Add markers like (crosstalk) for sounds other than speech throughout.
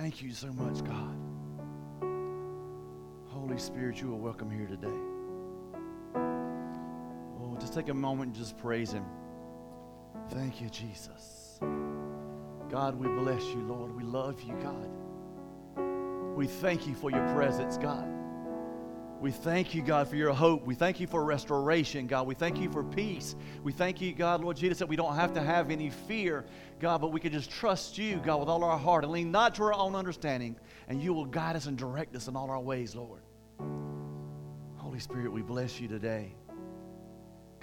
Thank you so much, God. Holy Spirit, you are welcome here today. Oh, just take a moment and just praise Him. Thank you, Jesus. God, we bless you, Lord. We love you, God. We thank you for your presence, God. We thank you, God, for your hope. We thank you for restoration, God. We thank you for peace. We thank you, God, Lord Jesus, that we don't have to have any fear, God, but we can just trust you, God, with all our heart and lean not to our own understanding, and you will guide us and direct us in all our ways, Lord. Holy Spirit, we bless you today.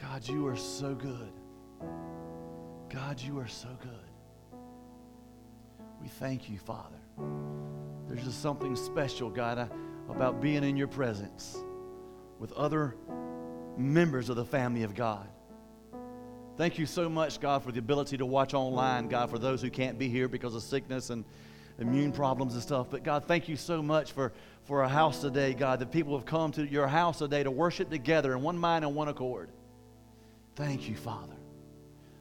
God, you are so good. God, you are so good. We thank you, Father. There's just something special, God, about being in your presence with other members of the family of God. Thank you so much, God, for the ability to watch online, God, for those who can't be here because of sickness and immune problems and stuff. But God, thank you so much for, for a house today, God, that people have come to your house today to worship together in one mind and one accord. Thank you, Father.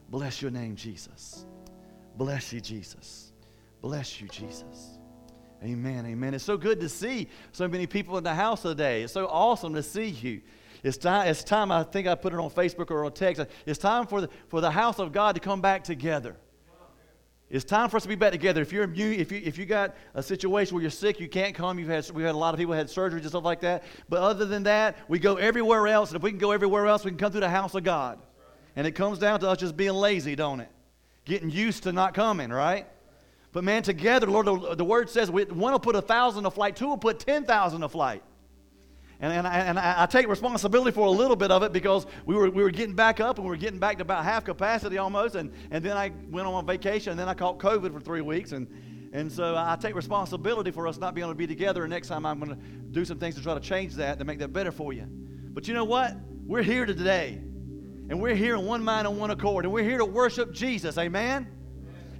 Bless your name, Jesus. Bless you, Jesus. Bless you, Jesus. Amen. Amen. It's so good to see so many people in the house today. It's so awesome to see you. It's time, it's time, I think I put it on Facebook or on text. It's time for the, for the house of God to come back together. It's time for us to be back together. If you're immune, if you if you got a situation where you're sick, you can't come. You've had we've had a lot of people had surgeries and stuff like that. But other than that, we go everywhere else. And if we can go everywhere else, we can come through the house of God. And it comes down to us just being lazy, don't it? Getting used to not coming, right? But man, together, Lord, the, the word says we, one will put a thousand to flight, two will put ten thousand to flight. And, and, I, and I, take responsibility for a little bit of it because we were, we were getting back up and we were getting back to about half capacity almost. And, and then I went on vacation and then I caught COVID for three weeks. And, and so I take responsibility for us not being able to be together. And next time I'm going to do some things to try to change that to make that better for you. But you know what? We're here today. And we're here in one mind and one accord. And we're here to worship Jesus. Amen?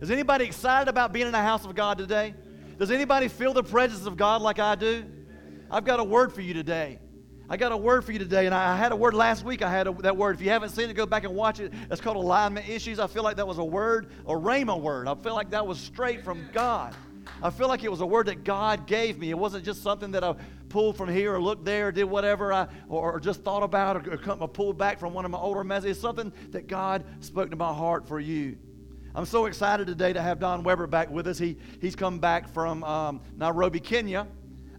Is anybody excited about being in the house of God today? Does anybody feel the presence of God like I do? I've got a word for you today. I got a word for you today, and I had a word last week. I had a, that word. If you haven't seen it, go back and watch it. It's called alignment issues. I feel like that was a word, a rhema word. I feel like that was straight from God. I feel like it was a word that God gave me. It wasn't just something that I pulled from here or looked there or did whatever I or, or just thought about or, or, or pulled back from one of my older messages. It's something that God spoke to my heart for you. I'm so excited today to have Don Weber back with us. He, he's come back from um, Nairobi, Kenya,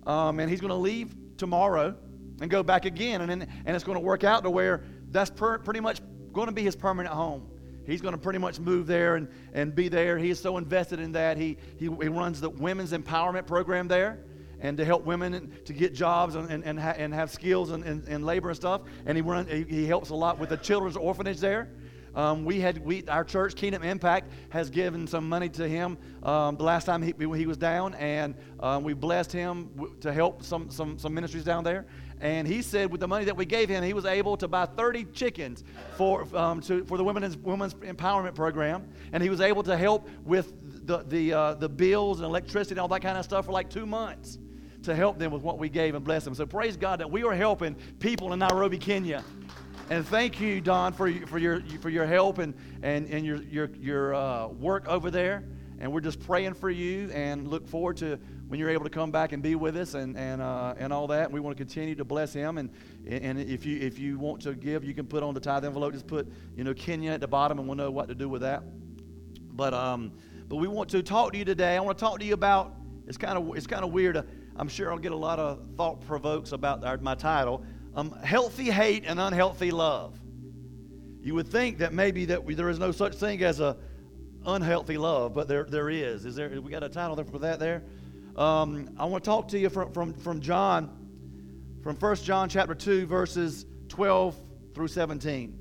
um, and he's going to leave tomorrow and go back again. And, and it's going to work out to where that's per, pretty much going to be his permanent home. He's going to pretty much move there and, and be there. He is so invested in that. He, he, he runs the women's empowerment program there and to help women to get jobs and, and, and, ha, and have skills and, and, and labor and stuff. And he, run, he, he helps a lot with the children's orphanage there. Um, we had we our church Kingdom Impact has given some money to him um, the last time he, he was down, and um, we blessed him w- to help some, some some ministries down there. And he said with the money that we gave him, he was able to buy 30 chickens for um, to, for the women's women's empowerment program, and he was able to help with the the uh, the bills and electricity and all that kind of stuff for like two months to help them with what we gave and bless them. So praise God that we are helping people in Nairobi, Kenya. And thank you, Don, for, for, your, for your help and, and, and your, your, your uh, work over there. And we're just praying for you and look forward to when you're able to come back and be with us and, and, uh, and all that. And we want to continue to bless him. And, and if, you, if you want to give, you can put on the tithe envelope, just put, you know, Kenya at the bottom and we'll know what to do with that. But, um, but we want to talk to you today. I want to talk to you about, it's kind of, it's kind of weird. I'm sure I'll get a lot of thought provokes about our, my title um, healthy hate and unhealthy love. You would think that maybe that we, there is no such thing as a unhealthy love, but there, there is. Is there? We got a title there for that there. Um, I want to talk to you from, from, from John, from 1 John chapter 2, verses 12 through 17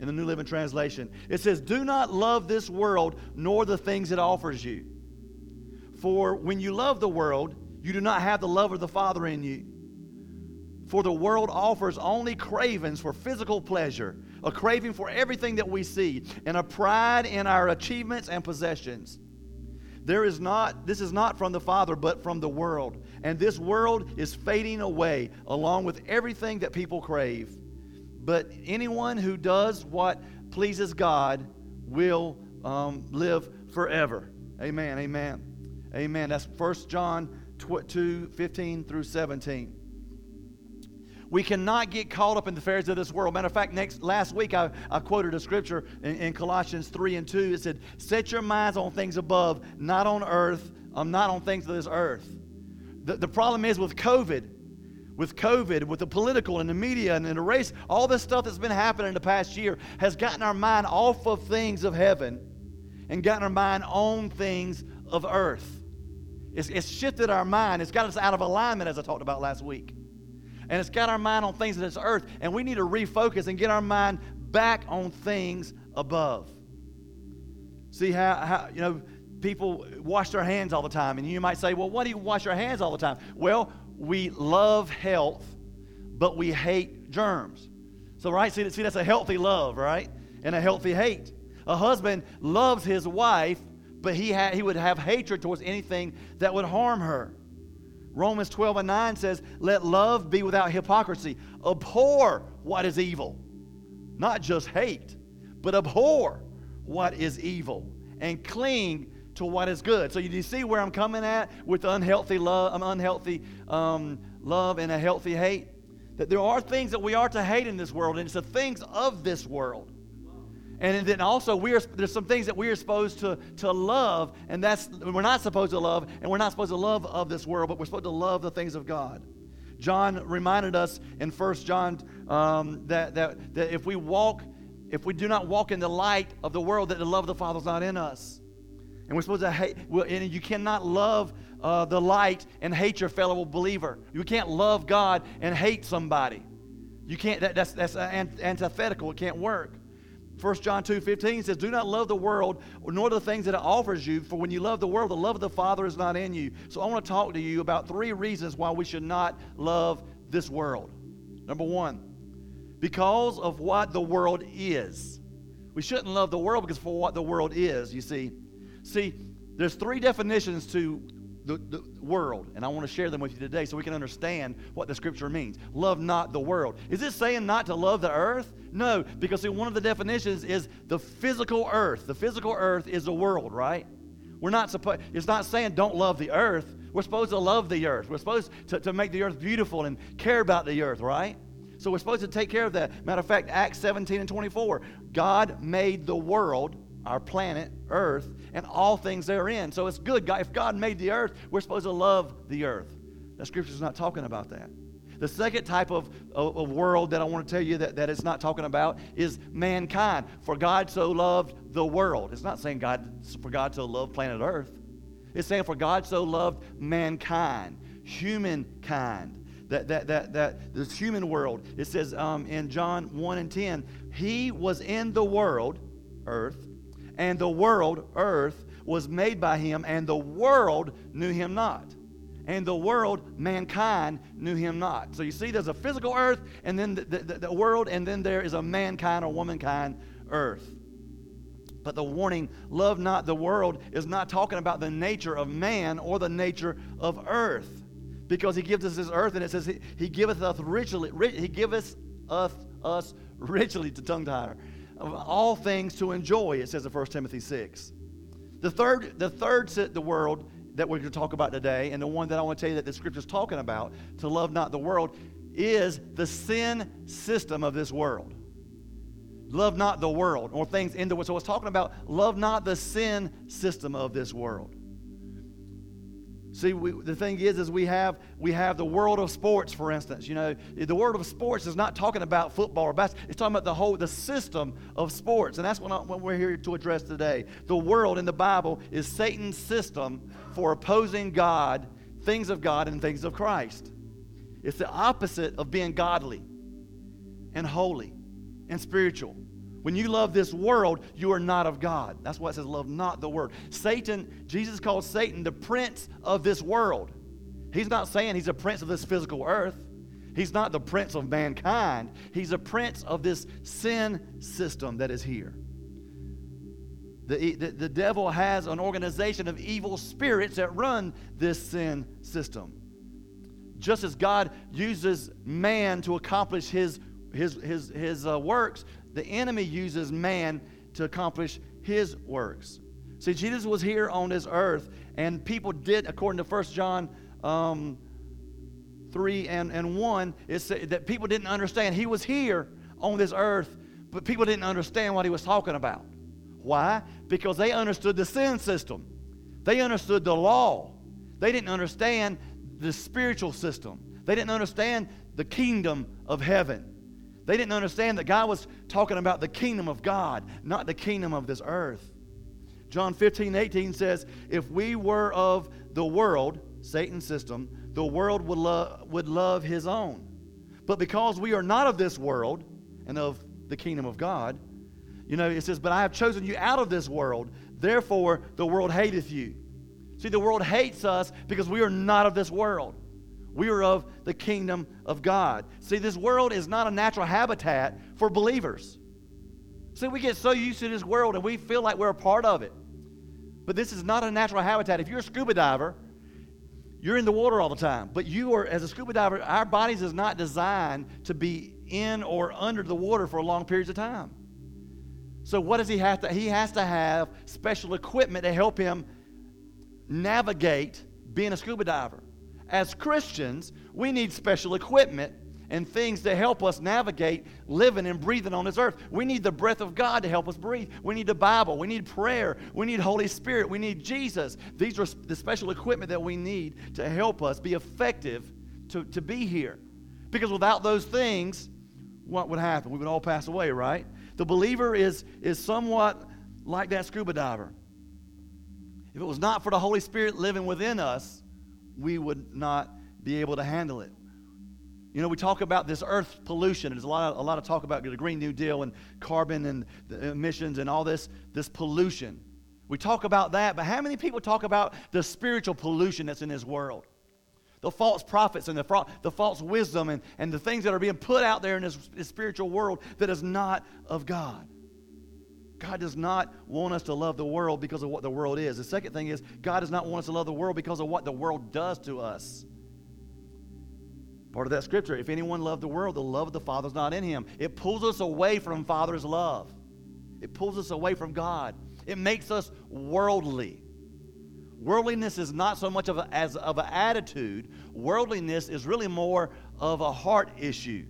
in the New Living Translation. It says, Do not love this world nor the things it offers you. For when you love the world, you do not have the love of the Father in you. For the world offers only cravings for physical pleasure, a craving for everything that we see, and a pride in our achievements and possessions. There is not, this is not from the Father, but from the world. And this world is fading away along with everything that people crave. But anyone who does what pleases God will um, live forever. Amen. Amen. Amen. That's 1 John 2 15 through 17. We cannot get caught up in the affairs of this world. Matter of fact, next last week I, I quoted a scripture in, in, Colossians 3 and 2. It said, Set your minds on things above, not on earth, um, not on things of this earth. The, the problem is with COVID, with COVID, with the political and the media and the race, all this stuff that's been happening in the past year has gotten our mind off of things of heaven and gotten our mind on things of earth. It's, it's shifted our mind. It's got us out of alignment, as I talked about last week and it's got our mind on things of this earth, and we need to refocus and get our mind back on things above. See how, how you know, people wash their hands all the time, and you might say, well, why do you wash your hands all the time? Well, we love health, but we hate germs. So, right, see, see that's a healthy love, right? And a healthy hate. A husband loves his wife, but he, ha- he would have hatred towards anything that would harm her. Romans 12 and 9 says, Let love be without hypocrisy. Abhor what is evil. Not just hate, but abhor what is evil and cling to what is good. So you see where I'm coming at with unhealthy love, um, unhealthy um, love and a healthy hate? That there are things that we are to hate in this world, and it's the things of this world. And then also, we are, there's some things that we are supposed to, to love, and that's we're not supposed to love, and we're not supposed to love of this world, but we're supposed to love the things of God. John reminded us in 1 John um, that, that, that if we walk, if we do not walk in the light of the world, that the love of the Father is not in us. And we're supposed to hate, and you cannot love uh, the light and hate your fellow believer. You can't love God and hate somebody. You can't, that, that's, that's antithetical. It can't work. 1 John 2 15 says, Do not love the world nor the things that it offers you, for when you love the world, the love of the Father is not in you. So I want to talk to you about three reasons why we should not love this world. Number one, because of what the world is. We shouldn't love the world because for what the world is, you see. See, there's three definitions to the, the world, and I want to share them with you today so we can understand what the scripture means. Love not the world. Is it saying not to love the earth? No, because see, one of the definitions is the physical earth. The physical earth is the world, right? We're not supposed, it's not saying don't love the earth. We're supposed to love the earth. We're supposed to, to make the earth beautiful and care about the earth, right? So we're supposed to take care of that. Matter of fact, Acts 17 and 24, God made the world our planet, Earth, and all things therein. So it's good. If God made the earth, we're supposed to love the earth. The scripture's not talking about that. The second type of, of, world that I want to tell you that, that it's not talking about is mankind. For God so loved the world. It's not saying God for God so loved planet Earth. It's saying for God so loved mankind, humankind. That, that, that, that this human world. It says um, in John 1 and 10, He was in the world, earth, and the world, earth, was made by him, and the world knew him not. And the world, mankind, knew him not. So you see, there's a physical earth, and then the, the, the world, and then there is a mankind or womankind earth. But the warning, love not the world, is not talking about the nature of man or the nature of earth. Because he gives us this earth, and it says he, he giveth us richly, he giveth us, us richly to tongue tire all things to enjoy, it says in 1 Timothy 6. The third, the third the world that we're going to talk about today, and the one that I want to tell you that the scripture is talking about, to love not the world, is the sin system of this world. Love not the world, or things in the world. So it's talking about love not the sin system of this world. See, we, the thing is, is we have we have the world of sports, for instance. You know, the world of sports is not talking about football or basketball. It's talking about the whole the system of sports, and that's what, I, what we're here to address today. The world in the Bible is Satan's system for opposing God, things of God, and things of Christ. It's the opposite of being godly, and holy, and spiritual. When you love this world, you are not of God. That's why it says, love not the world. Satan, Jesus calls Satan the prince of this world. He's not saying he's a prince of this physical earth. He's not the prince of mankind. He's a prince of this sin system that is here. The, the, the devil has an organization of evil spirits that run this sin system. Just as God uses man to accomplish his, his, his, his uh, works, the enemy uses man to accomplish his works. See, Jesus was here on this earth, and people did, according to 1 John um, 3 and, and 1, it said that people didn't understand. He was here on this earth, but people didn't understand what he was talking about. Why? Because they understood the sin system, they understood the law. They didn't understand the spiritual system, they didn't understand the kingdom of heaven. They didn't understand that God was talking about the kingdom of God, not the kingdom of this earth. John 15, 18 says, If we were of the world, Satan's system, the world would, lo- would love his own. But because we are not of this world and of the kingdom of God, you know, it says, But I have chosen you out of this world, therefore the world hateth you. See, the world hates us because we are not of this world. We are of the kingdom of God. See, this world is not a natural habitat for believers. See, we get so used to this world and we feel like we're a part of it. But this is not a natural habitat. If you're a scuba diver, you're in the water all the time. But you are, as a scuba diver, our bodies is not designed to be in or under the water for long periods of time. So what does he have to? He has to have special equipment to help him navigate being a scuba diver. As Christians, we need special equipment and things to help us navigate living and breathing on this earth. We need the breath of God to help us breathe. We need the Bible. We need prayer. We need Holy Spirit. We need Jesus. These are the special equipment that we need to help us be effective to, to be here. Because without those things, what would happen? We would all pass away, right? The believer is, is somewhat like that scuba diver. If it was not for the Holy Spirit living within us, we would not be able to handle it. You know, we talk about this earth pollution. There's a lot of, a lot of talk about the Green New Deal and carbon and emissions and all this, this pollution. We talk about that, but how many people talk about the spiritual pollution that's in this world? The false prophets and the, the false wisdom and, and the things that are being put out there in this, this spiritual world that is not of God. God does not want us to love the world because of what the world is. The second thing is, God does not want us to love the world because of what the world does to us. Part of that scripture, if anyone loved the world, the love of the Father is not in him. It pulls us away from Father's love. It pulls us away from God. It makes us worldly. Worldliness is not so much of a, as of an attitude. Worldliness is really more of a heart issue.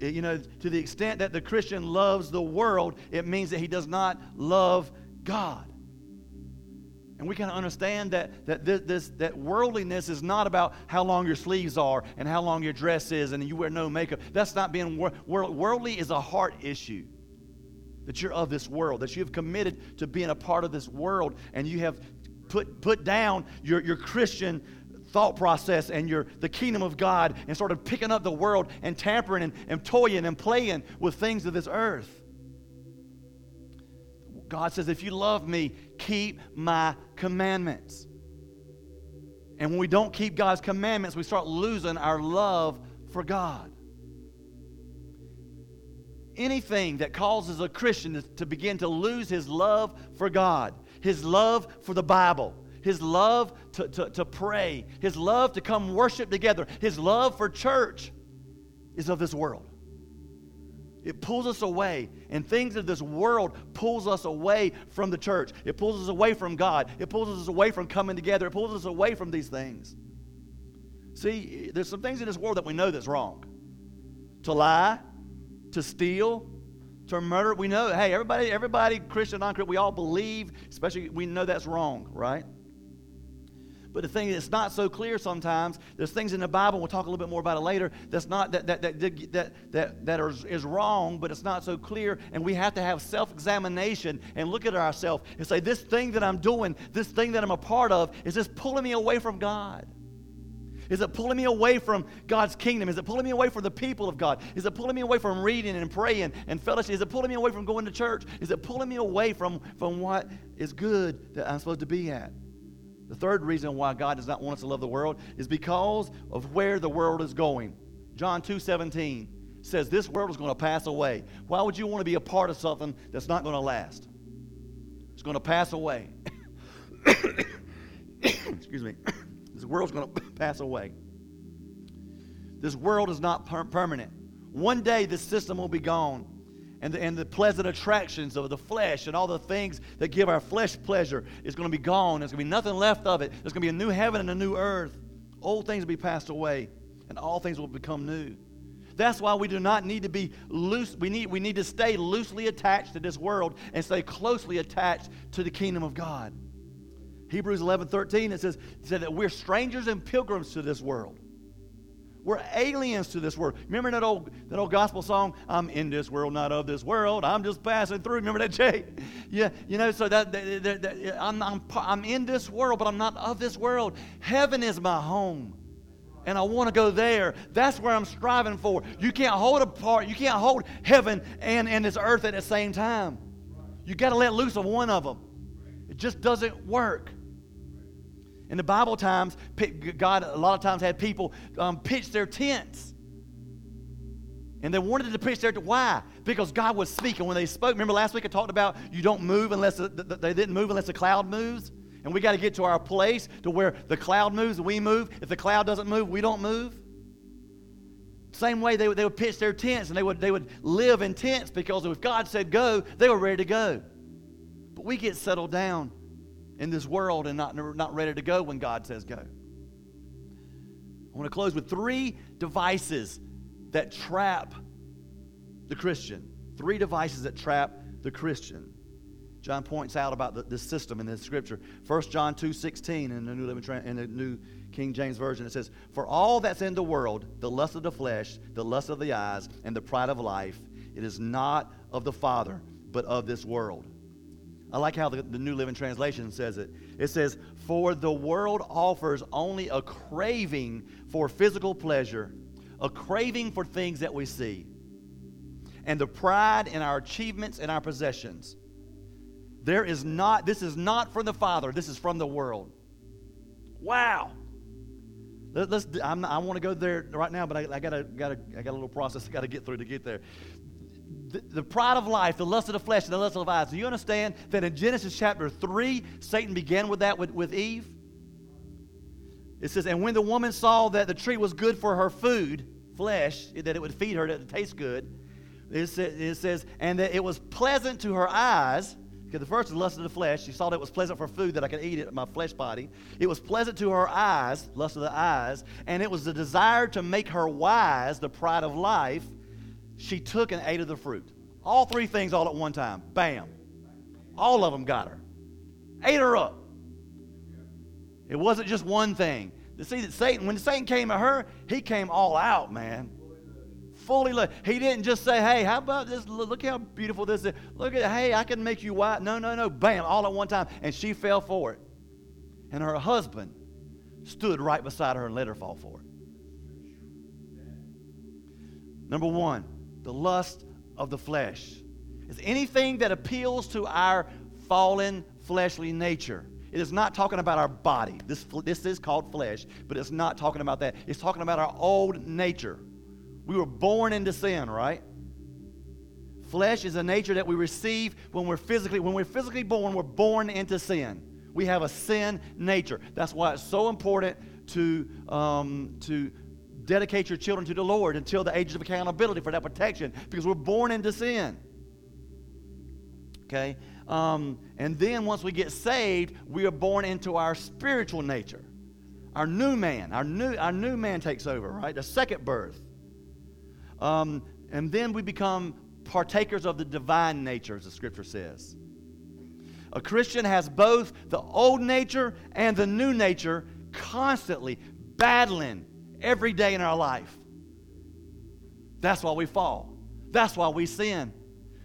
You know, to the extent that the Christian loves the world, it means that he does not love God. And we can understand that, that this, this, that worldliness is not about how long your sleeves are and how long your dress is and you wear no makeup. That's not being wor- world, worldly is a heart issue. That you're of this world, that you have committed to being a part of this world, and you have put, put down your, your Christian thought process and your the kingdom of God and started picking up the world and tampering and, and toying and playing with things of this earth. God says, if you love me, keep my commandments. And when we don't keep God's commandments, we start losing our love for God. Anything that causes a Christian to begin to lose his love for God, his love for the Bible, his love to, to, to pray, his love to come worship together, his love for church is of this world. It pulls us away, and things of this world pulls us away from the church. It pulls us away from God. It pulls us away from coming together. It pulls us away from these things. See, there's some things in this world that we know that's wrong. To lie, to steal, to murder. We know, hey, everybody, everybody, Christian, non-Christian, we all believe, especially we know that's wrong, right? But the thing that's not so clear sometimes, there's things in the Bible, we'll talk a little bit more about it later, that's not that that that that that, that is, is wrong, but it's not so clear. And we have to have self-examination and look at ourselves and say, this thing that I'm doing, this thing that I'm a part of, is this pulling me away from God? Is it pulling me away from God's kingdom? Is it pulling me away from the people of God? Is it pulling me away from reading and praying and fellowship? Is it pulling me away from going to church? Is it pulling me away from, from what is good that I'm supposed to be at? The third reason why God does not want us to love the world is because of where the world is going. John 2 17 says, This world is going to pass away. Why would you want to be a part of something that's not going to last? It's going to pass away. (coughs) Excuse me. (coughs) This world's going (coughs) to pass away. This world is not per- permanent. One day this system will be gone and the, and the pleasant attractions of the flesh and all the things that give our flesh pleasure is going to be gone. There's going to be nothing left of it. There's going to be a new heaven and a new earth. Old things will be passed away, and all things will become new. That's why we do not need to be loose. We need, we need to stay loosely attached to this world and stay closely attached to the kingdom of God. Hebrews 11 13, it says, it said that we're strangers and pilgrims to this world. We're aliens to this world. Remember that old, that old gospel song? I'm in this world, not of this world. I'm just passing through. Remember that, Jay? (laughs) Yeah, you know, so that, that, that, that I'm, I'm, I'm in this world, but I'm not of this world. Heaven is my home. And I want to go there. That's where I'm striving for. You can't hold apart, you can't hold heaven and, and this earth at the same time. You got to let loose of one of them. It just doesn't work. In the Bible times, God a lot of times had people um, pitch their tents. And they wanted to pitch their why? Because God was speaking. When they spoke, remember last week I talked about you don't move unless the, the, they didn't move unless the cloud moves. And we got to get to our place to where the cloud moves, we move. If the cloud doesn't move, we don't move. Same way they would, they would pitch their tents and they would, they would live in tents because if God said go, they were ready to go. But we get settled down in this world and not, not ready to go when God says go. I want to close with three devices that trap the Christian. Three devices that trap the Christian. John points out about the, this system in this scripture. 1 John 2 16 in the New Living in the New King James Version, it says, For all that's in the world, the lust of the flesh, the lust of the eyes, and the pride of life, it is not of the Father, but of this world. I like how the, the, New Living Translation says it. It says, For the world offers only a craving for physical pleasure, a craving for things that we see, and the pride in our achievements and our possessions. There is not, this is not from the Father, this is from the world. Wow. Let, us i want to go there right now, but I, I got a, I got a little process I got to get through to get there the, the, pride of life, the lust of the flesh, and the lust of the eyes. Do you understand that in Genesis chapter 3, Satan began with that with, with Eve? It says, And when the woman saw that the tree was good for her food, flesh, that it would feed her, that it tastes good, it says, it says, and that it was pleasant to her eyes. Because the first is lust of the flesh. She saw that it was pleasant for food that I could eat it, my flesh body. It was pleasant to her eyes, lust of the eyes, and it was the desire to make her wise, the pride of life she took and ate of the fruit. All three things all at one time. Bam. All of them got her. Ate her up. It wasn't just one thing. To see that Satan, when Satan came at her, he came all out, man. Fully look. He didn't just say, hey, how about this? Look how beautiful this is. Look at, hey, I can make you white. No, no, no. Bam, all at one time. And she fell for it. And her husband stood right beside her and let her fall for it. Number one, the lust of the flesh. It's anything that appeals to our fallen fleshly nature. It is not talking about our body. This, this is called flesh, but it's not talking about that. It's talking about our old nature. We were born into sin, right? Flesh is a nature that we receive when we're physically when we're physically born, we're born into sin. We have a sin nature. That's why it's so important to um, to dedicate your children to the Lord until the ages of accountability for that protection because we're born into sin. Okay? Um, and then once we get saved, we are born into our spiritual nature. Our new man, our new, our new man takes over, right? The second birth. Um, and then we become partakers of the divine nature, as the scripture says. A Christian has both the old nature and the new nature constantly battling every day in our life. That's why we fall. That's why we sin.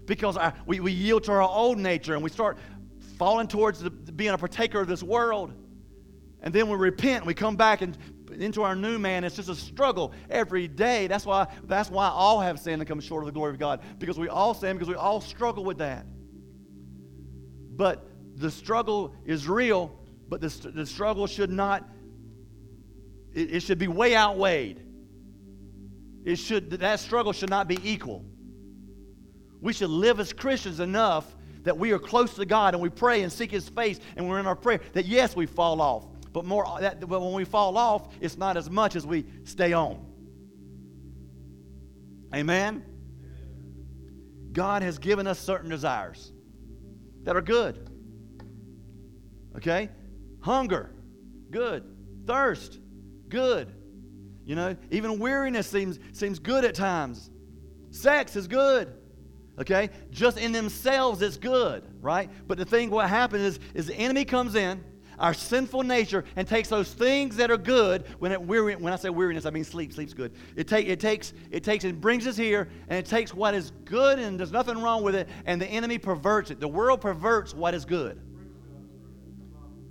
Because our, we, we yield to our old nature and we start falling towards the, being a partaker of this world. And then we repent, and we come back and into our new man. It's just a struggle every day. That's why, that's why all have sinned and come short of the glory of God. Because we all sin, because we all struggle with that. But the struggle is real, but the, the struggle should not it, it should be way outweighed. It should, that struggle should not be equal. We should live as Christians enough that we are close to God and we pray and seek His face and we're in our prayer that yes, we fall off. But more uh, that but when we fall off, it's not as much as we stay on. Amen. God has given us certain desires that are good. Okay? Hunger, good. Thirst, good. You know, even weariness seems, seems good at times. Sex is good. Okay? Just in themselves, it's good, right? But the thing, what happens is, is the enemy comes in, our sinful nature, and takes those things that are good. When it weary, when I say weariness, I mean sleep. Sleep's good. It, take, it takes, it takes, and brings us here, and it takes what is good, and there's nothing wrong with it, and the enemy perverts it. The world perverts what is good.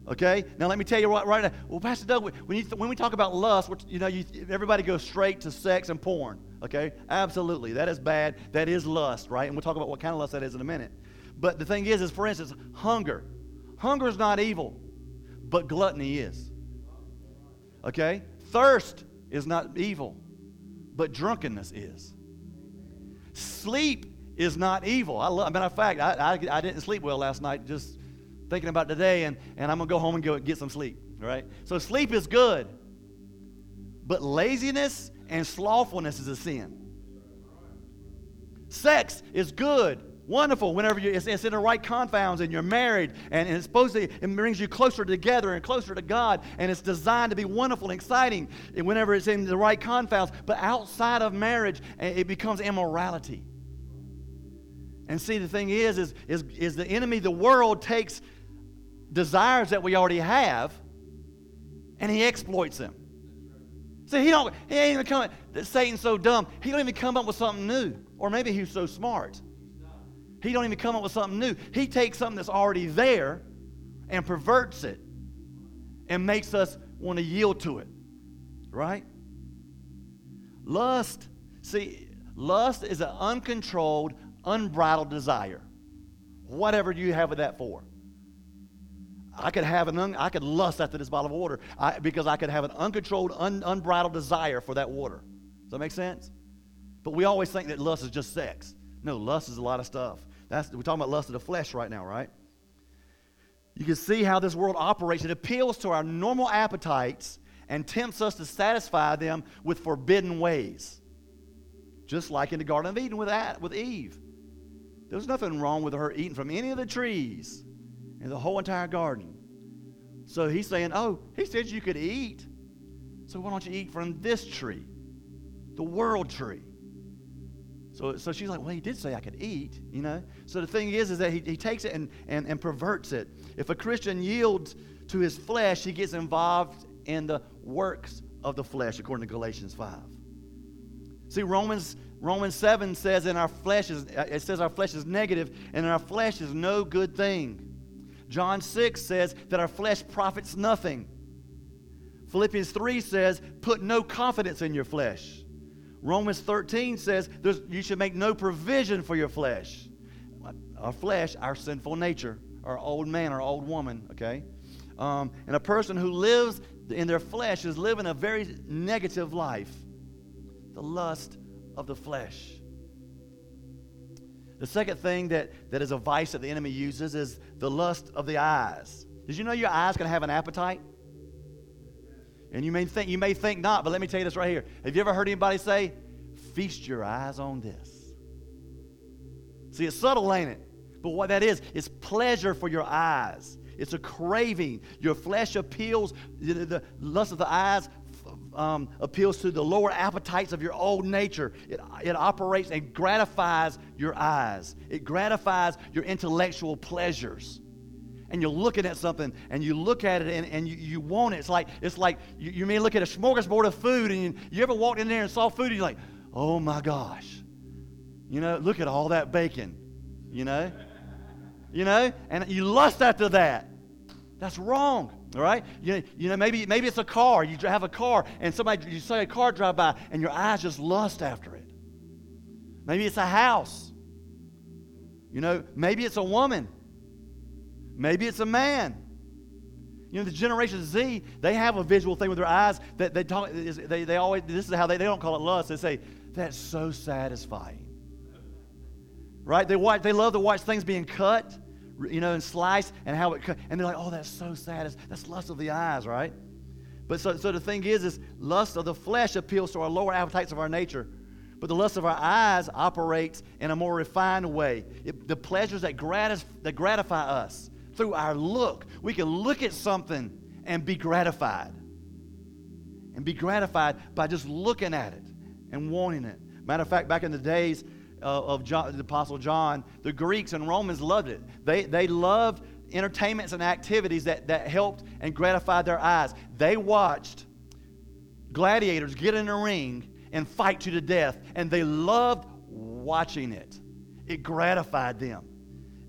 Okay? Now let me tell you right, right now. Well, Pastor Doug, when, you, when we talk about lust, you know, you, everybody goes straight to sex and porn. Okay? Absolutely. That is bad. That is lust, right? And we'll talk about what kind of lust that is in a minute. But the thing is, is for instance, hunger. Hunger is not evil, but gluttony is. Okay? Thirst is not evil, but drunkenness is. Sleep is not evil. I love, matter of fact, I, I, I didn't sleep well last night just thinking about today, and, and I'm going to go home and go get some sleep. Right? So sleep is good. But laziness and slothfulness is a sin. Sex is good, wonderful whenever you, it's, it's in the right confounds and you're married and, and it's supposed to, it brings you closer together and closer to God and it's designed to be wonderful and exciting whenever it's in the right confounds. But outside of marriage, eh, it becomes immorality. And see, the thing is, is, is, is the enemy, the world takes desires that we already have and he exploits them. See, he don't, he ain't even come, Satan's so dumb, he don't even come up with something new. Or maybe he's so smart. He don't even come up with something new. He takes something that's already there and perverts it and makes us want to yield to it. Right? Lust, see, lust is an uncontrolled, unbridled desire. Whatever you have that for. I could have an un, I could lust after this bottle of water I, because I could have an uncontrolled, un, unbridled desire for that water. Does that make sense? But we always think that lust is just sex. No, lust is a lot of stuff. That's, we're talking about lust of the flesh right now, right? You can see how this world operates. It appeals to our normal appetites and tempts us to satisfy them with forbidden ways. Just like in the Garden of Eden with, with Eve. There was nothing wrong with her eating from any of the trees in the whole entire garden. So he's saying, Oh, he said you could eat. So why don't you eat from this tree, the world tree? So, so she's like, Well, he did say I could eat, you know? So the thing is, is that he, he takes it and, and, and perverts it. If a Christian yields to his flesh, he gets involved in the works of the flesh, according to Galatians 5. See, Romans Romans 7 says in our flesh is it says our flesh is negative, and our flesh is no good thing. John 6 says that our flesh profits nothing. Philippians 3 says, put no confidence in your flesh. Romans 13 says you should make no provision for your flesh. Our flesh, our sinful nature, our old man, our old woman, okay? Um, and a person who lives in their flesh is living a very negative life the lust of the flesh. The second thing that, that is a vice that the enemy uses is the lust of the eyes. Did you know your eyes can have an appetite? And you may think you may think not, but let me tell you this right here. Have you ever heard anybody say, "Feast your eyes on this"? See, it's subtle, ain't it? But what that is, is pleasure for your eyes. It's a craving. Your flesh appeals. The lust of the eyes um, appeals to the lower appetites of your old nature. It, it operates and gratifies your eyes, it gratifies your intellectual pleasures. And you're looking at something and you look at it and, and you, you want it. It's like, it's like you, you may look at a smorgasbord of food and you, you ever walked in there and saw food and you're like, oh my gosh. You know, look at all that bacon. You know? You know? And you lust after that. That's wrong. All right? You, you know, maybe, maybe it's a car. You have a car and somebody, you see a car drive by and your eyes just lust after it. Maybe it's a house. You know, maybe it's a woman. Maybe it's a man. You know, the Generation Z, they have a visual thing with their eyes that they talk, they, they always, this is how they, they don't call it lust. They say, that's so satisfying. Right? They watch, they love to watch things being cut you know, and slice and how it, and they're like, oh, that's so sad. That's lust of the eyes, right? But so, so the thing is, is lust of the flesh appeals to our lower appetites of our nature. But the lust of our eyes operates in a more refined way. It, the pleasures that, gratis, that gratify us through our look. We can look at something and be gratified. And be gratified by just looking at it and wanting it. Matter of fact, back in the days of John, the Apostle John, the Greeks and Romans loved it. They, they loved entertainments and activities that, that helped and gratified their eyes. They watched gladiators get in a ring and fight to the death, and they loved watching it. It gratified them.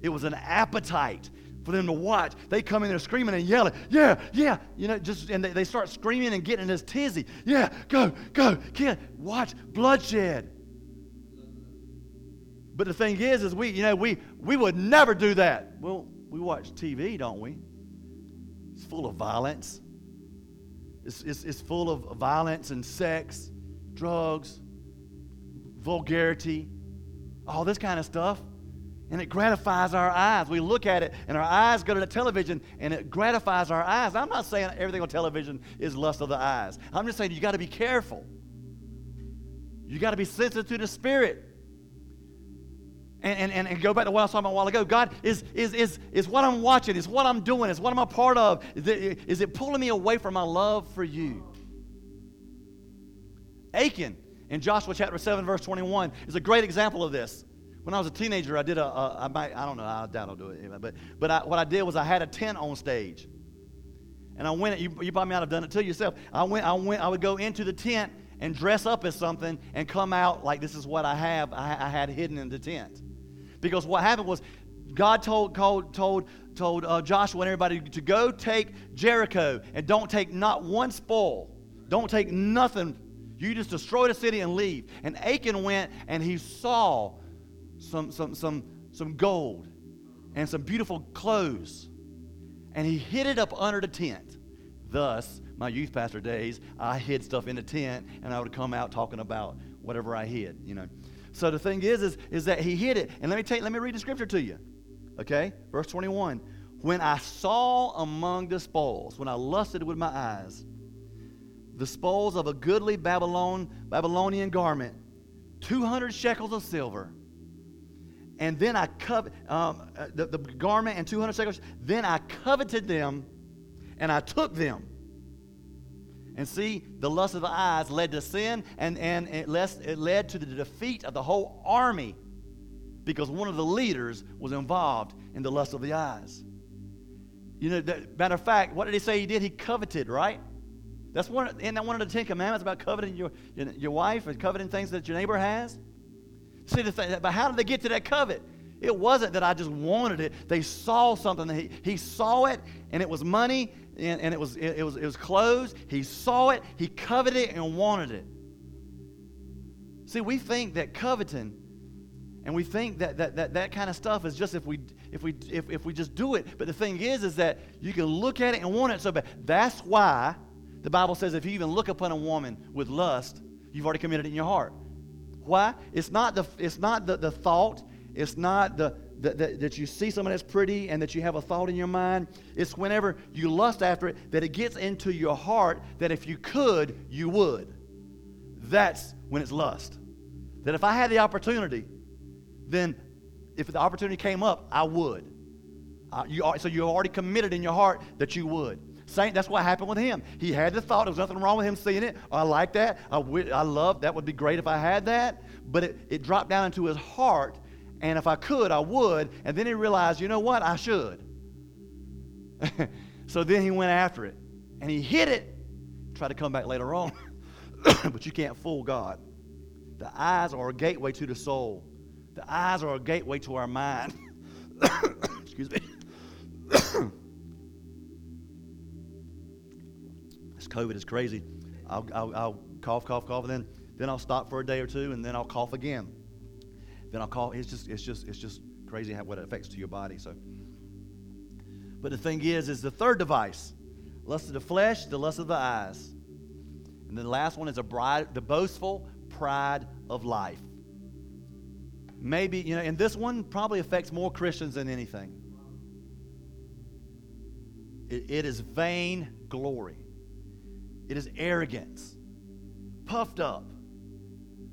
It was an appetite for them to watch. They come in there screaming and yelling, yeah, yeah, you know, just and they, they start screaming and getting this tizzy. Yeah, go, go, kid, watch bloodshed. But the thing is, is we, you know, we we would never do that. Well, we watch TV, don't we? It's full of violence. It's, it's, it's full of violence and sex, drugs, vulgarity, all this kind of stuff. And it gratifies our eyes. We look at it, and our eyes go to the television, and it gratifies our eyes. I'm not saying everything on television is lust of the eyes. I'm just saying you got to be careful. You got to be sensitive to the Spirit. And, and, and go back to what I was talking about a while ago. God, is, is, is, is what I'm watching, is what I'm doing, is what I'm a part of, is it, is it pulling me away from my love for you? Achan in Joshua chapter 7, verse 21 is a great example of this. When I was a teenager, I did a, a I might, I don't know, I doubt I'll do it, but, but I, what I did was I had a tent on stage. And I went, you, you probably might have done it to yourself. I went, I went, I would go into the tent and dress up as something and come out like this is what I have, I, I had hidden in the tent. Because what happened was God told, told, told, told uh, Joshua and everybody to go take Jericho and don't take not one spoil. Don't take nothing. You just destroy the city and leave. And Achan went and he saw some, some, some, some gold and some beautiful clothes. And he hid it up under the tent. Thus, my youth pastor days, I hid stuff in the tent and I would come out talking about whatever I hid, you know. So the thing is, is, is that he hid it. And let me take, let me read the scripture to you. Okay? Verse 21. When I saw among the spoils, when I lusted with my eyes, the spoils of a goodly Babylon, Babylonian garment, 200 shekels of silver. And then I covet um, uh, the, the garment and 200 shekels. Then I coveted them and I took them. And see, the lust of the eyes led to sin, and, and it, led, to the defeat of the whole army because one of the leaders was involved in the lust of the eyes. You know, that, matter of fact, what did he say he did? He coveted, right? That's one, isn't that one of the Ten Commandments about coveting your, your wife and coveting things that your neighbor has? See, the thing, but how did they get to that covet? It wasn't that I just wanted it. They saw something. He, he saw it, and it was money, and, and it, was, it, it, was, it was closed. He saw it, he coveted it, and wanted it. See, we think that coveting and we think that that, that, that kind of stuff is just if we if we if, if we just do it. But the thing is, is that you can look at it and want it so bad. That's why the Bible says if you even look upon a woman with lust, you've already committed it in your heart. Why? It's not the it's not the, the thought, it's not the that, that, that you see someone that's pretty and that you have a thought in your mind. It's whenever you lust after it that it gets into your heart that if you could, you would. That's when it's lust. That if I had the opportunity, then if the opportunity came up, I would. Uh, you, so you already committed in your heart that you would. Same, that's what happened with him. He had the thought. There was nothing wrong with him seeing it. I like that. I, I love that. Would be great if I had that. But it, it dropped down into his heart and if I could, I would. And then he realized, you know what? I should. (laughs) so then he went after it. And he hit it. Try to come back later on. (coughs) but you can't fool God. The eyes are a gateway to the soul, the eyes are a gateway to our mind. (coughs) Excuse me. (coughs) this COVID is crazy. I'll, I'll, I'll cough, cough, cough, and then, then I'll stop for a day or two, and then I'll cough again then I'll call. It's just, it's just, it's just crazy how what it affects to your body. So, but the thing is, is the third device, lust of the flesh, the lust of the eyes, and then the last one is a bride, the boastful pride of life. Maybe you know, and this one probably affects more Christians than anything. it, it is vain glory. It is arrogance, puffed up,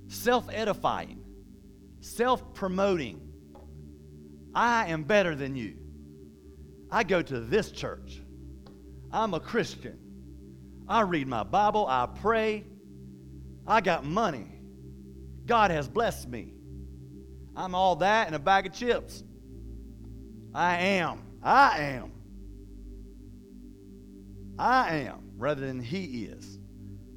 self edifying, self promoting. I am better than you. I go to this church. I'm a Christian. I read my Bible. I pray. I got money. God has blessed me. I'm all that and a bag of chips. I am. I am. I am, rather than he is.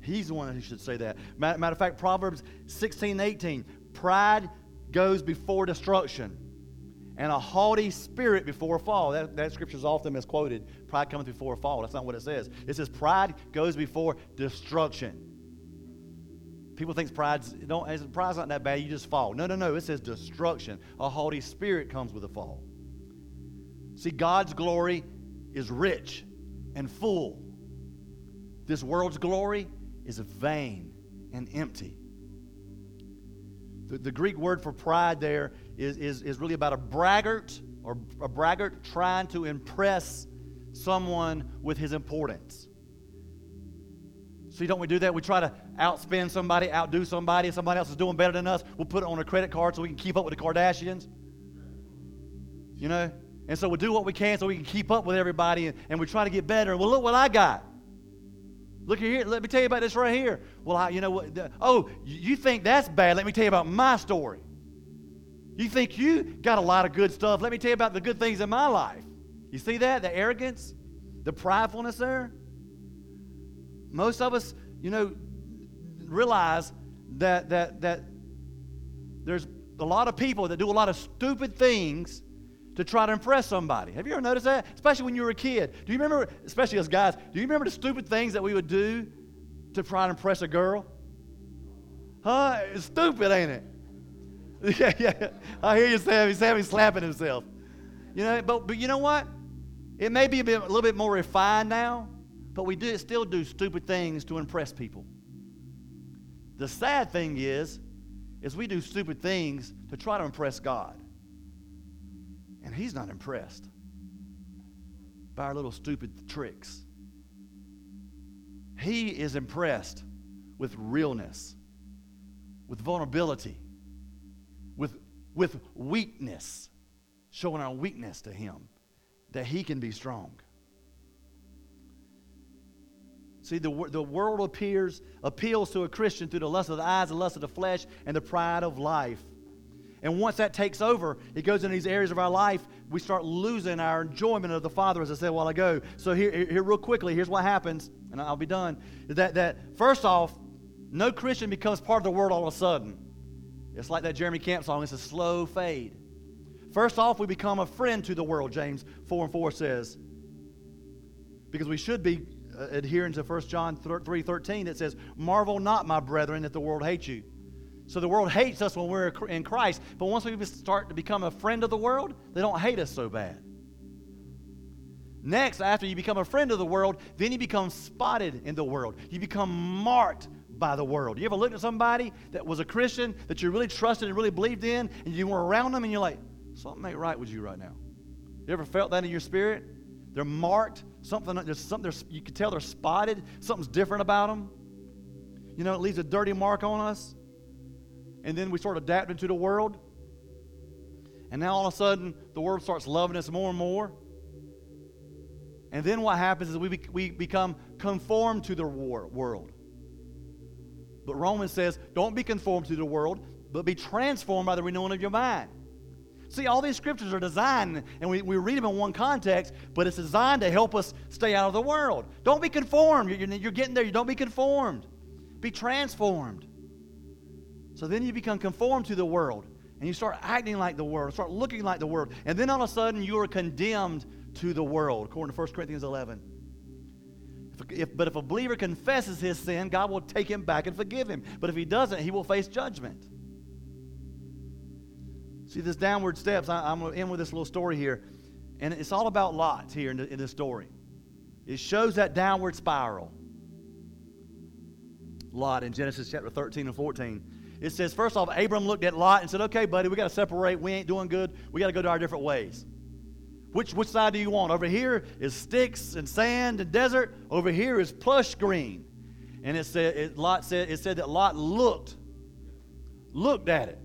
He's the one who should say that. Matter, of fact, Proverbs 16 18. Pride goes before destruction, and a haughty spirit before a fall. That, that scripture is often misquoted. Pride cometh before a fall. That's not what it says. It says pride goes before destruction. People think pride's don't pride's not that bad. You just fall. No, no, no. It says destruction. A haughty spirit comes with a fall. See, God's glory is rich and full. This world's glory is vain and empty. The, the Greek word for pride there is, is, is really about a braggart or a braggart trying to impress someone with his importance. See, don't we do that? We try to outspend somebody, outdo somebody. If somebody else is doing better than us, we'll put it on a credit card so we can keep up with the Kardashians. You know? And so we do what we can so we can keep up with everybody and, and we try to get better. Well, look what I got. Look here. Let me tell you about this right here. Well, I, you know what? Oh, you think that's bad? Let me tell you about my story. You think you got a lot of good stuff? Let me tell you about the good things in my life. You see that? The arrogance, the pridefulness there. Most of us, you know, realize that that that there's a lot of people that do a lot of stupid things to try to impress somebody. Have you ever noticed that? Especially when you were a kid. Do you remember, especially as guys, do you remember the stupid things that we would do to try to impress a girl? Huh? It's stupid, ain't it? (laughs) yeah, yeah. I hear you, Sammy. Sammy's slapping himself. You know, but, but you know what? It may be a, bit, a little bit more refined now, but we do still do stupid things to impress people. The sad thing is, is we do stupid things to try to impress God. And he's not impressed by our little stupid tricks. He is impressed with realness, with vulnerability, with, with weakness, showing our weakness to him, that he can be strong. See, the, the world appears, appeals to a Christian through the lust of the eyes, the lust of the flesh, and the pride of life. And once that takes over, it goes into these areas of our life, we start losing our enjoyment of the Father, as I said a while ago. So, here, here real quickly, here's what happens, and I'll be done. That, that first off, no Christian becomes part of the world all of a sudden. It's like that Jeremy Camp song, it's a slow fade. First off, we become a friend to the world, James 4 and 4 says. Because we should be uh, adhering to 1 John 3 13 that says, Marvel not, my brethren, that the world hates you. So the world hates us when we're in Christ, but once we start to become a friend of the world, they don't hate us so bad. Next, after you become a friend of the world, then you become spotted in the world. You become marked by the world. You ever looked at somebody that was a Christian that you really trusted and really believed in, and you were around them and you're like, something ain't right with you right now? You ever felt that in your spirit? They're marked. Something, there's something, you can tell they're spotted. Something's different about them. You know, it leaves a dirty mark on us and then we start adapting to the world. And now all of a sudden, the world starts loving us more and more. And then what happens is we, be, we become conformed to the war, world. But Romans says, don't be conformed to the world, but be transformed by the renewing of your mind. See, all these scriptures are designed, and we, we read them in one context, but it's designed to help us stay out of the world. Don't be conformed. You're, you're getting there. You don't be conformed. Be transformed. So then you become conformed to the world and you start acting like the world, start looking like the world. And then all of a sudden you are condemned to the world, according to 1 Corinthians 11. If, if, but if a believer confesses his sin, God will take him back and forgive him. But if he doesn't, he will face judgment. See, this downward steps, I, am going to end with this little story here. And it's all about Lot here in, the, in this story. It shows that downward spiral. Lot in Genesis chapter 13 and 14. It says, first off, Abram looked at Lot and said, okay, buddy, we got to separate. We ain't doing good. We got to go to our different ways. Which, which side do you want? Over here is sticks and sand and desert. Over here is plush green. And it said, it, Lot said, it said that Lot looked looked at it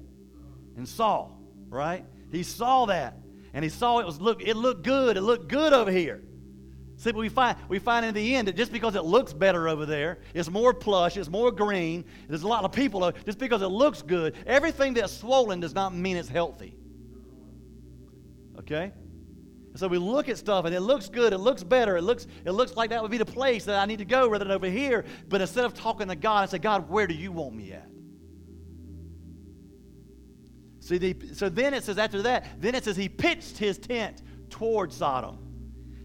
and saw, right? He saw that. And he saw it was look, it looked good. It looked good over here. See, we find we find in the end that just because it looks better over there, it's more plush, it's more green. There's a lot of people. Uh, just because it looks good, everything that's swollen does not mean it's healthy. Okay. So we look at stuff and it looks good, it looks better, it looks, it looks like that would be the place that I need to go rather than over here. But instead of talking to God, I say, God, where do you want me at? See, the, so then it says after that, then it says he pitched his tent towards Sodom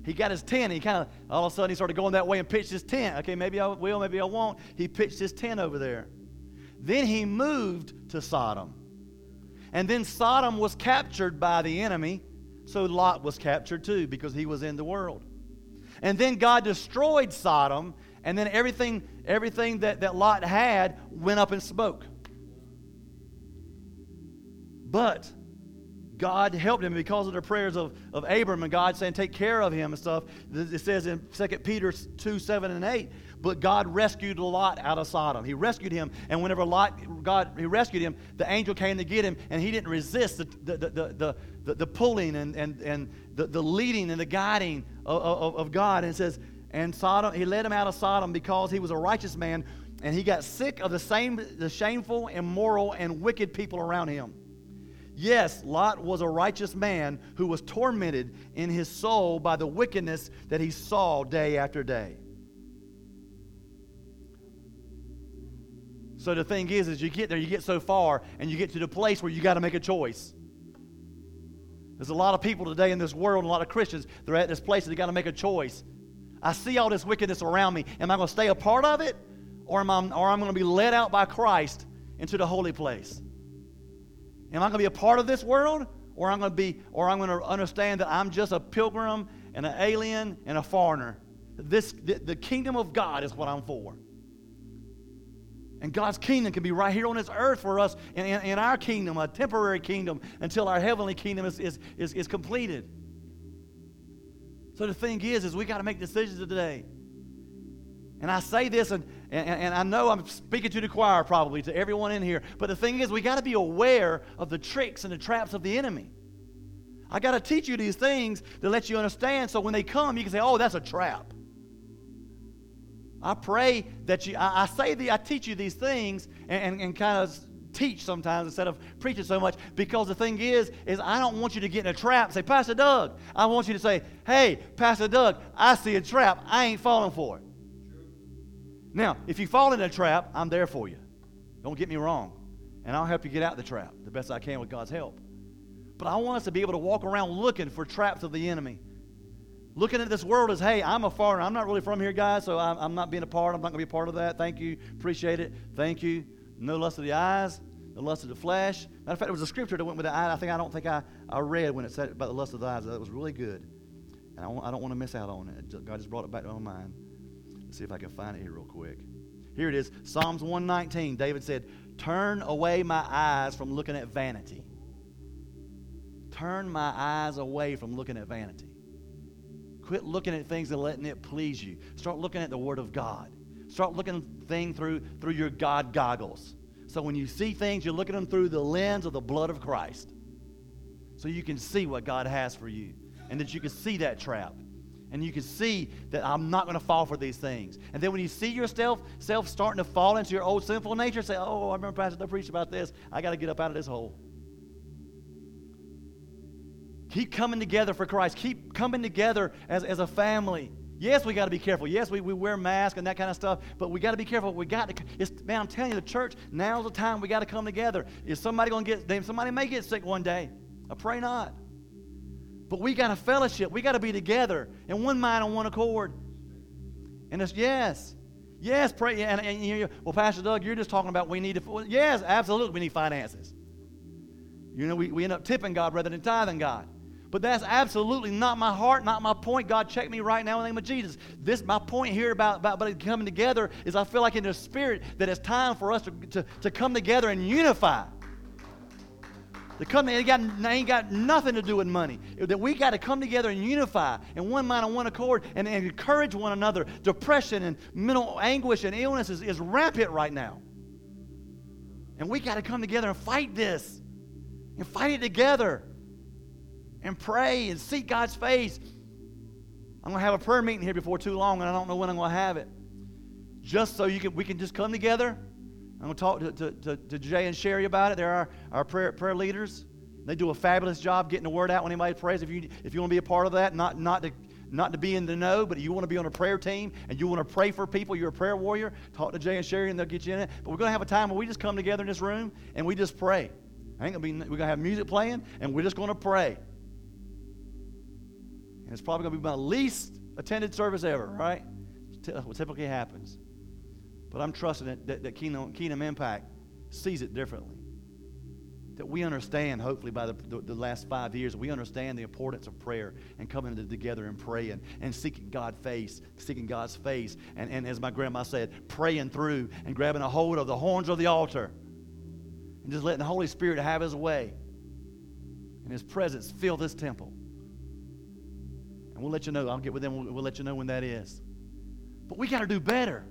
he got his tent. He kind of, all of a sudden, he started going that way and pitched his tent. Okay, maybe I will, maybe I won't. He pitched his tent over there. Then he moved to Sodom. And then Sodom was captured by the enemy. So Lot was captured too because he was in the world. And then God destroyed Sodom. And then everything, everything that, that Lot had went up in smoke. But God helped him because of the prayers of, of Abram and God saying, take care of him and stuff. It says in 2 Peter 2 7 and 8, but God rescued Lot out of Sodom. He rescued him, and whenever Lot, God, he rescued him, the angel came to get him, and he didn't resist the, the, the, the, the, pulling and, and, and the, the leading and the guiding of, of, of God. And it says, and Sodom, he led him out of Sodom because he was a righteous man, and he got sick of the same, the shameful, immoral, and wicked people around him. Yes, Lot was a righteous man who was tormented in his soul by the wickedness that he saw day after day. So the thing is, as you get there, you get so far, and you get to the place where you got to make a choice. There's a lot of people today in this world, a lot of Christians, they're at this place that they got to make a choice. I see all this wickedness around me. Am I going to stay a part of it, or am I, or I'm going to be led out by Christ into the holy place? Am I going to be a part of this world? Or I'm going to be, or I'm going to understand that I'm just a pilgrim and an alien and a foreigner. This, the, the kingdom of God is what I'm for. And God's kingdom can be right here on this earth for us in, in, in our kingdom, a temporary kingdom, until our heavenly kingdom is, is, is, is completed. So the thing is, is we got to make decisions today. And I say this, and, and, and, I know I'm speaking to the choir probably, to everyone in here, but the thing is, we got to be aware of the tricks and the traps of the enemy. I got to teach you these things to let you understand so when they come, you can say, oh, that's a trap. I pray that you, I, I say the, I teach you these things and, and, and kind of teach sometimes instead of preaching so much because the thing is is i don't want you to get in a trap say pastor doug i want you to say hey pastor doug i see a trap i ain't falling for it now, if you fall in a trap, I'm there for you. Don't get me wrong. And I'll help you get out the trap the best I can with God's help. But I want us to be able to walk around looking for traps of the enemy. Looking at this world as, hey, I'm a foreigner. I'm not really from here, guys, so I'm, I'm not being a part. I'm not going to be a part of that. Thank you. Appreciate it. Thank you. No lust of the eyes, no lust of the flesh. Matter of fact, there was a scripture that went with the eye. I think I don't think I, I read when it said about the lust of the eyes. That was really good. And I, I don't want to miss out on it. God just brought it back to my mind. See if I can find it here real quick. Here it is Psalms 119. David said, Turn away my eyes from looking at vanity. Turn my eyes away from looking at vanity. Quit looking at things and letting it please you. Start looking at the Word of God. Start looking things through, through your God goggles. So when you see things, you're looking them through the lens of the blood of Christ. So you can see what God has for you and that you can see that trap and you can see that I'm not going to fall for these things. And then when you see yourself self starting to fall into your old sinful nature, say, "Oh, I remember Pastor preached about this. I got to get up out of this hole." Keep coming together for Christ. Keep coming together as, as a family. Yes, we got to be careful. Yes, we, we wear masks and that kind of stuff, but we got to be careful. We got to. It's, man, I'm telling you, the church now's the time we got to come together. Is somebody going to get? Somebody may get sick one day. I pray not. But we got a fellowship. We got to be together in one mind on one accord. And it's yes. Yes, pray. And, and you well, Pastor Doug, you're just talking about we need to. Well, yes, absolutely, we need finances. You know, we, we end up tipping God rather than tithing God. But that's absolutely not my heart, not my point. God, check me right now in the name of Jesus. This my point here about, about, about coming together is I feel like in the spirit that it's time for us to, to, to come together and unify. The come ain't got, ain't got nothing to do with money. That we got to come together and unify in one mind and one accord and, and encourage one another. Depression and mental anguish and illness is, is rampant right now. And we got to come together and fight this and fight it together and pray and seek God's face. I'm going to have a prayer meeting here before too long, and I don't know when I'm going to have it. Just so you can, we can just come together. I'm going to talk to, to, to, to Jay and Sherry about it. They're our, our prayer, prayer leaders. They do a fabulous job getting the word out when anybody prays. If you, if you want to be a part of that, not, not, to, not to be in the know, but you want to be on a prayer team and you want to pray for people, you're a prayer warrior, talk to Jay and Sherry and they'll get you in it. But we're going to have a time where we just come together in this room and we just pray. I ain't gonna be, we're going to have music playing and we're just going to pray. And it's probably going to be my least attended service ever, right? What typically happens. But I'm trusting that, that, that Kingdom, Kingdom Impact sees it differently. That we understand, hopefully, by the, the, the, last five years, we understand the importance of prayer and coming together and praying and seeking God's face, seeking God's face. And, and as my grandma said, praying through and grabbing a hold of the horns of the altar and just letting the Holy Spirit have his way and his presence fill this temple. And we'll let you know. I'll get with them. We'll, we'll let you know when that is. But we got to do better.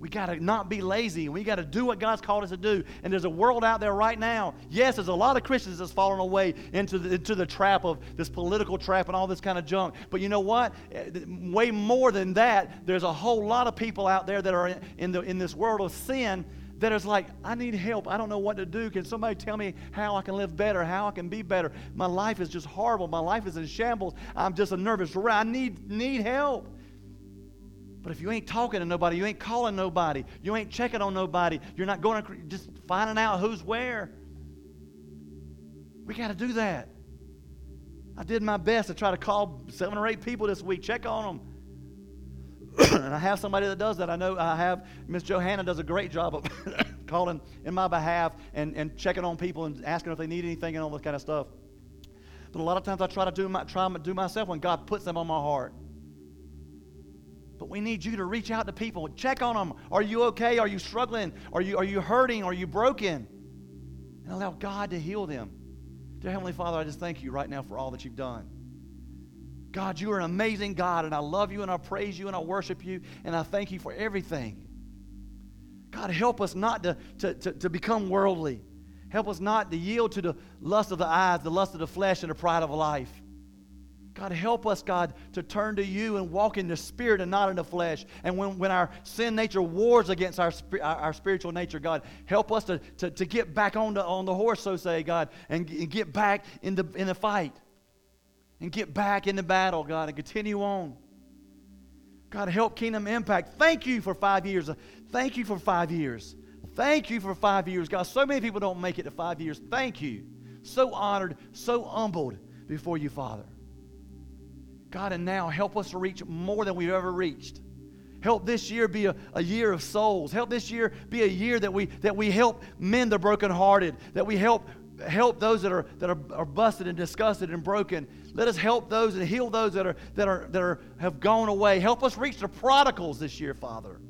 We got to not be lazy. We got to do what God's called us to do. And there's a world out there right now. Yes, there's a lot of Christians that's fallen away into the, into the trap of this political trap and all this kind of junk. But you know what? Eh, way more than that, there's a whole lot of people out there that are in, the, in this world of sin that is like, I need help. I don't know what to do. Can somebody tell me how I can live better, how I can be better? My life is just horrible. My life is in shambles. I'm just a nervous wreck. I need, need help. But if you ain't talking to nobody, you ain't calling nobody, you ain't checking on nobody, you're not going to just finding out who's where. We got to do that. I did my best to try to call seven or eight people this week, check on them. (clears throat) and I have somebody that does that. I know I have Miss Johanna does a great job of (coughs) calling in my behalf and, and checking on people and asking if they need anything and all this kind of stuff. But a lot of times I try to do my try to do myself when God puts them on my heart. But we need you to reach out to people, check on them. Are you okay? Are you struggling? Are you, are you hurting? Are you broken? And allow God to heal them. Dear Heavenly Father, I just thank you right now for all that you've done. God, you are an amazing God, and I love you and I praise you and I worship you and I thank you for everything. God, help us not to, to, to, to become worldly. Help us not to yield to the lust of the eyes, the lust of the flesh, and the pride of life. God, help us, God, to turn to you and walk in the spirit and not in the flesh. And when, when our sin nature wars against our, our, our spiritual nature, God, help us to, to, to get back on the, on the horse, so say, God, and, and get back in the, in the fight. And get back in the battle, God, and continue on. God, help Kingdom Impact. Thank you for five years. Thank you for five years. Thank you for five years. God, so many people don't make it to five years. Thank you. So honored, so humbled before you, Father. God, and now help us to reach more than we've ever reached. Help this year be a, a year of souls. Help this year be a year that we that we help mend the brokenhearted, that we help help those that are that are, are busted and disgusted and broken. Let us help those and heal those that are that are that are have gone away. Help us reach the prodigals this year, Father,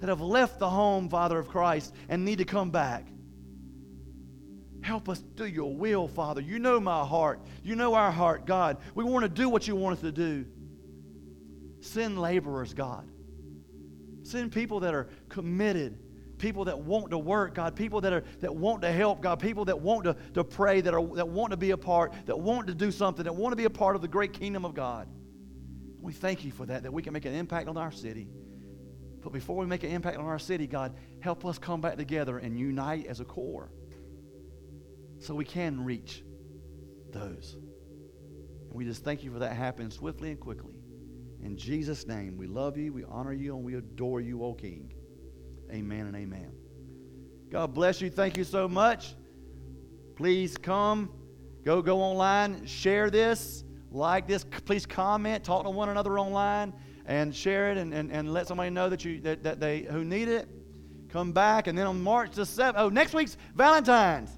that have left the home, Father of Christ, and need to come back. Help us do your will, Father. You know my heart. You know our heart, God. We want to do what you want us to do. Send laborers, God. Send people that are committed, people that want to work, God, people that are that want to help, God, people that want to, to pray, that are that want to be a part, that want to do something, that want to be a part of the great kingdom of God. We thank you for that, that we can make an impact on our city. But before we make an impact on our city, God, help us come back together and unite as a core so we can reach those. And we just thank you for that happening swiftly and quickly. In Jesus' name, we love you, we honor you, and we adore you, O King. Amen and amen. God bless you. Thank you so much. Please come, go go online, share this, like this. Please comment, talk to one another online, and share it, and, and, and let somebody know that you that, that they who need it. Come back, and then on March the seventh. Oh, next week's Valentine's.